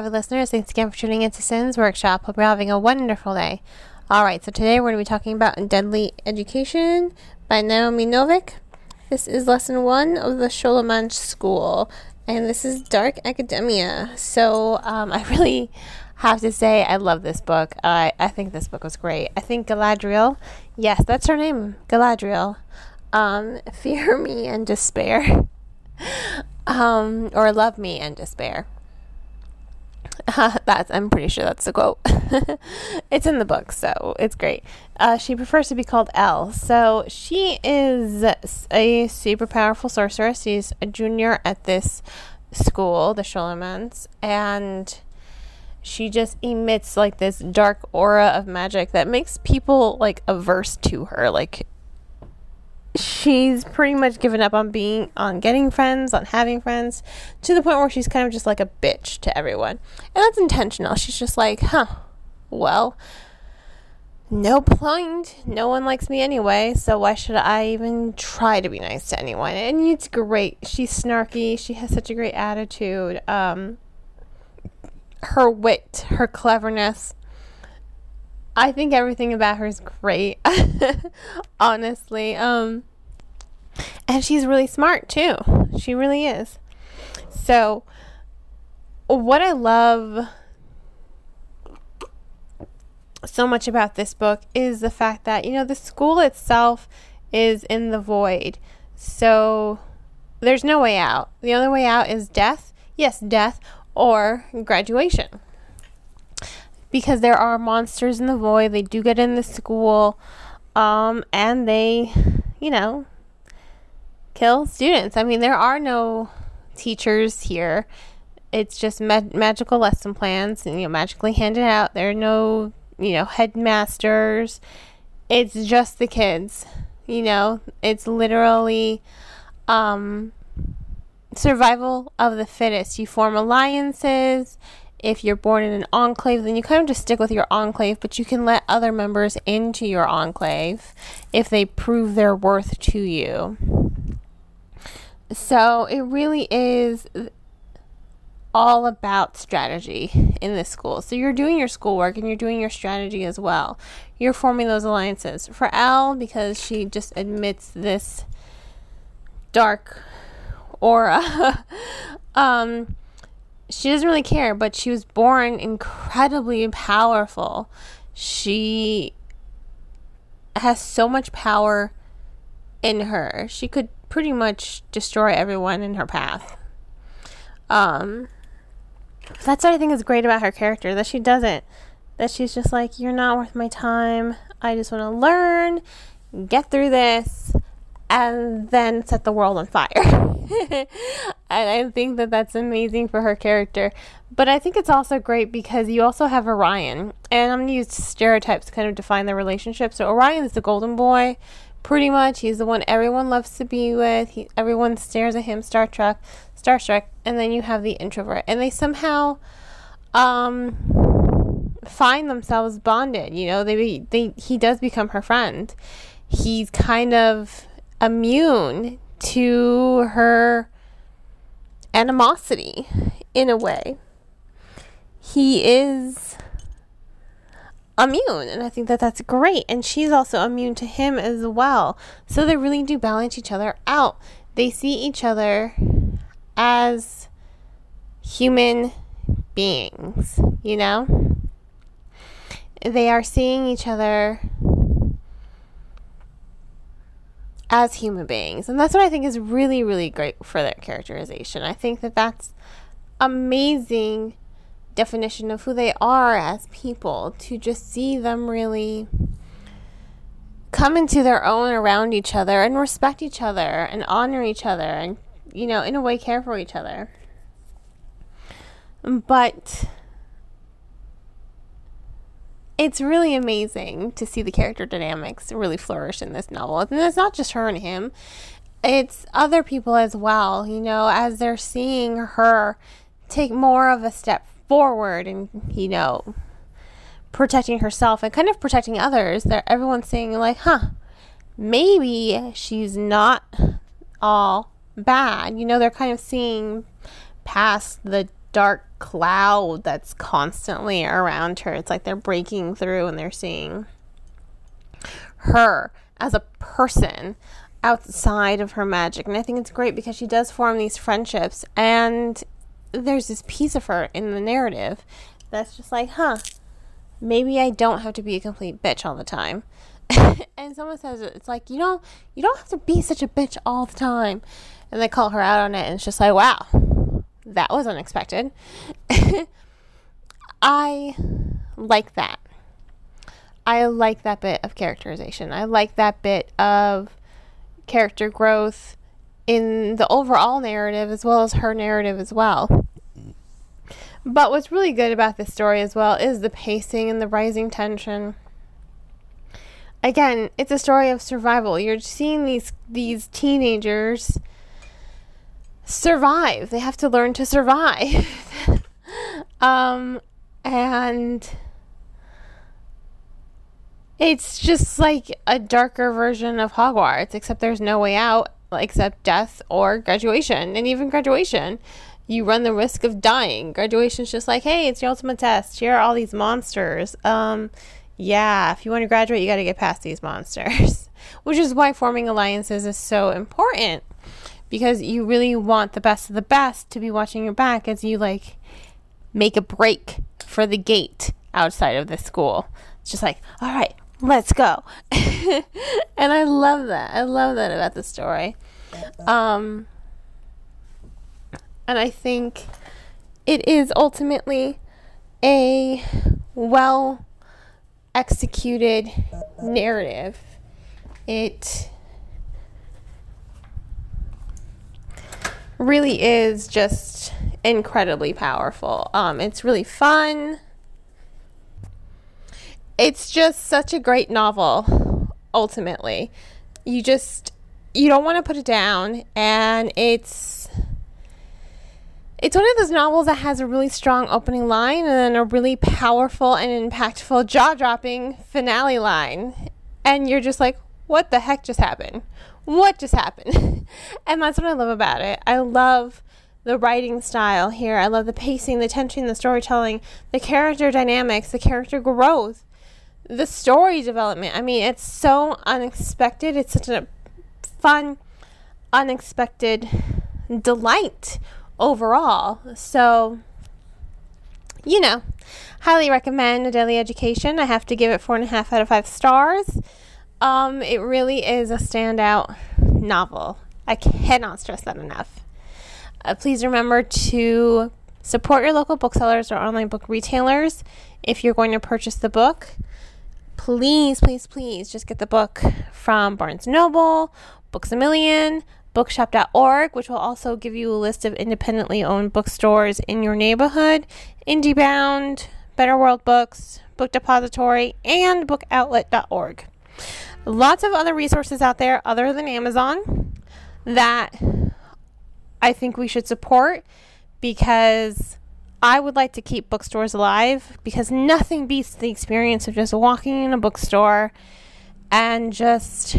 avid listeners. Thanks again for tuning into Sins Workshop. Hope you're having a wonderful day. All right, so today we're going to be talking about Deadly Education by Naomi Novik. This is lesson one of the Scholomance School, and this is Dark Academia. So um, I really have to say I love this book. I I think this book was great. I think Galadriel, yes, that's her name, Galadriel. Um, fear me and despair, um, or love me and despair. that's I'm pretty sure that's the quote. it's in the book, so it's great. Uh, she prefers to be called El. So she is a super powerful sorceress. She's a junior at this school, the Scholomance, and she just emits like this dark aura of magic that makes people like averse to her. Like she's pretty much given up on being on getting friends, on having friends, to the point where she's kind of just like a bitch to everyone. And that's intentional. She's just like, huh, well, no point. No one likes me anyway, so why should I even try to be nice to anyone? And it's great. She's snarky. She has such a great attitude. Um, her wit, her cleverness. I think everything about her is great. Honestly. Um and she's really smart too. She really is. So what I love so much about this book is the fact that, you know, the school itself is in the void. So there's no way out. The only way out is death. Yes, death or graduation. Because there are monsters in the void. They do get in the school. Um, and they, you know, kill students. I mean, there are no teachers here. It's just ma- magical lesson plans, and, you know, magically handed out. There are no you know, headmasters. It's just the kids. You know, it's literally um, survival of the fittest. You form alliances. If you're born in an enclave, then you kind of just stick with your enclave, but you can let other members into your enclave if they prove their worth to you. So it really is all about strategy in this school. So you're doing your schoolwork and you're doing your strategy as well. You're forming those alliances. For El, because she just admits this dark aura, um, she doesn't really care, but she was born incredibly powerful. She has so much power in her. She could pretty much destroy everyone in her path. Um, that's what I think is great about her character that she doesn't. That she's just like, you're not worth my time. I just want to learn, get through this, and then set the world on fire. and I think that that's amazing for her character. But I think it's also great because you also have Orion. And I'm going to use stereotypes to kind of define the relationship. So Orion is the golden boy, pretty much. He's the one everyone loves to be with. He, everyone stares at him, Star Trek. Star Trek, and then you have the introvert, and they somehow um, find themselves bonded. You know, they they he does become her friend. He's kind of immune to her animosity in a way. He is immune and i think that that's great and she's also immune to him as well so they really do balance each other out they see each other as human beings, you know? They are seeing each other as human beings. And that's what I think is really, really great for their characterization. I think that that's amazing definition of who they are as people to just see them really come into their own around each other and respect each other and honor each other and you know, in a way, care for each other. But it's really amazing to see the character dynamics really flourish in this novel. And it's not just her and him, it's other people as well, you know, as they're seeing her take more of a step forward and, you know, protecting herself and kind of protecting others. That everyone's saying, like, huh, maybe she's not all bad. You know, they're kind of seeing past the dark cloud that's constantly around her. It's like they're breaking through and they're seeing her as a person outside of her magic. And I think it's great because she does form these friendships and there's this piece of her in the narrative that's just like, huh, maybe I don't have to be a complete bitch all the time. and someone says it's like, you know, you don't have to be such a bitch all the time. And they call her out on it and it's just like, wow, that was unexpected. I like that. I like that bit of characterization. I like that bit of character growth in the overall narrative as well as her narrative as well. But what's really good about this story as well is the pacing and the rising tension. Again, it's a story of survival. You're seeing these these teenagers survive. They have to learn to survive. um and it's just like a darker version of Hogwarts, except there's no way out except death or graduation. And even graduation, you run the risk of dying. Graduation's just like, hey, it's your ultimate test. Here are all these monsters. Um, yeah, if you want to graduate, you got to get past these monsters. Which is why forming alliances is so important because you really want the best of the best to be watching your back as you like make a break for the gate outside of the school. It's just like, all right, let's go. and I love that. I love that about the story. Um, and I think it is ultimately a well executed narrative. It really is just incredibly powerful. Um, it's really fun. It's just such a great novel ultimately. You just you don't want to put it down and it's it's one of those novels that has a really strong opening line and then a really powerful and impactful jaw-dropping finale line. And you're just like what the heck just happened what just happened and that's what i love about it i love the writing style here i love the pacing the tension the storytelling the character dynamics the character growth the story development. I mean, it's so unexpected. It's such a fun, unexpected delight overall. So, you know, highly recommend a Deadly Education. I have to give it four and a half out of five stars. Um, it really is a standout novel. I cannot stress that enough. Uh, please remember to support your local booksellers or online book retailers if you're going to purchase the book please, please, please just get the book from Barnes Noble, Books a Million, bookshop.org, which will also give you a list of independently owned bookstores in your neighborhood, IndieBound, Better World Books, Book Depository, and bookoutlet.org. Lots of other resources out there other than Amazon that I think we should support because I would like to keep bookstores alive because nothing beats the experience of just walking in a bookstore and just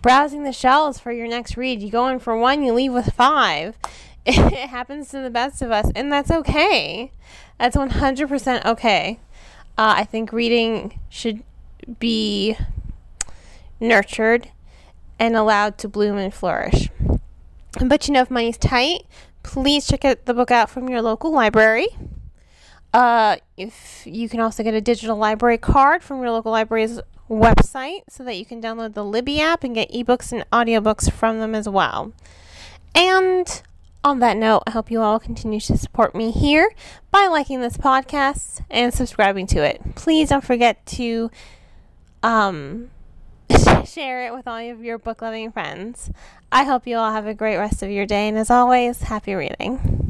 browsing the shelves for your next read. You go in for one, you leave with five. It happens to the best of us, and that's okay. That's 100% okay. Uh, I think reading should be nurtured and allowed to bloom and flourish. But you know, if money's tight, please check out the book out from your local library. Uh, if you can also get a digital library card from your local library's website so that you can download the Libby app and get ebooks and audiobooks from them as well. And on that note, I hope you all continue to support me here by liking this podcast and subscribing to it. Please don't forget to um share it with all of your book loving friends. I hope you all have a great rest of your day, and as always, happy reading.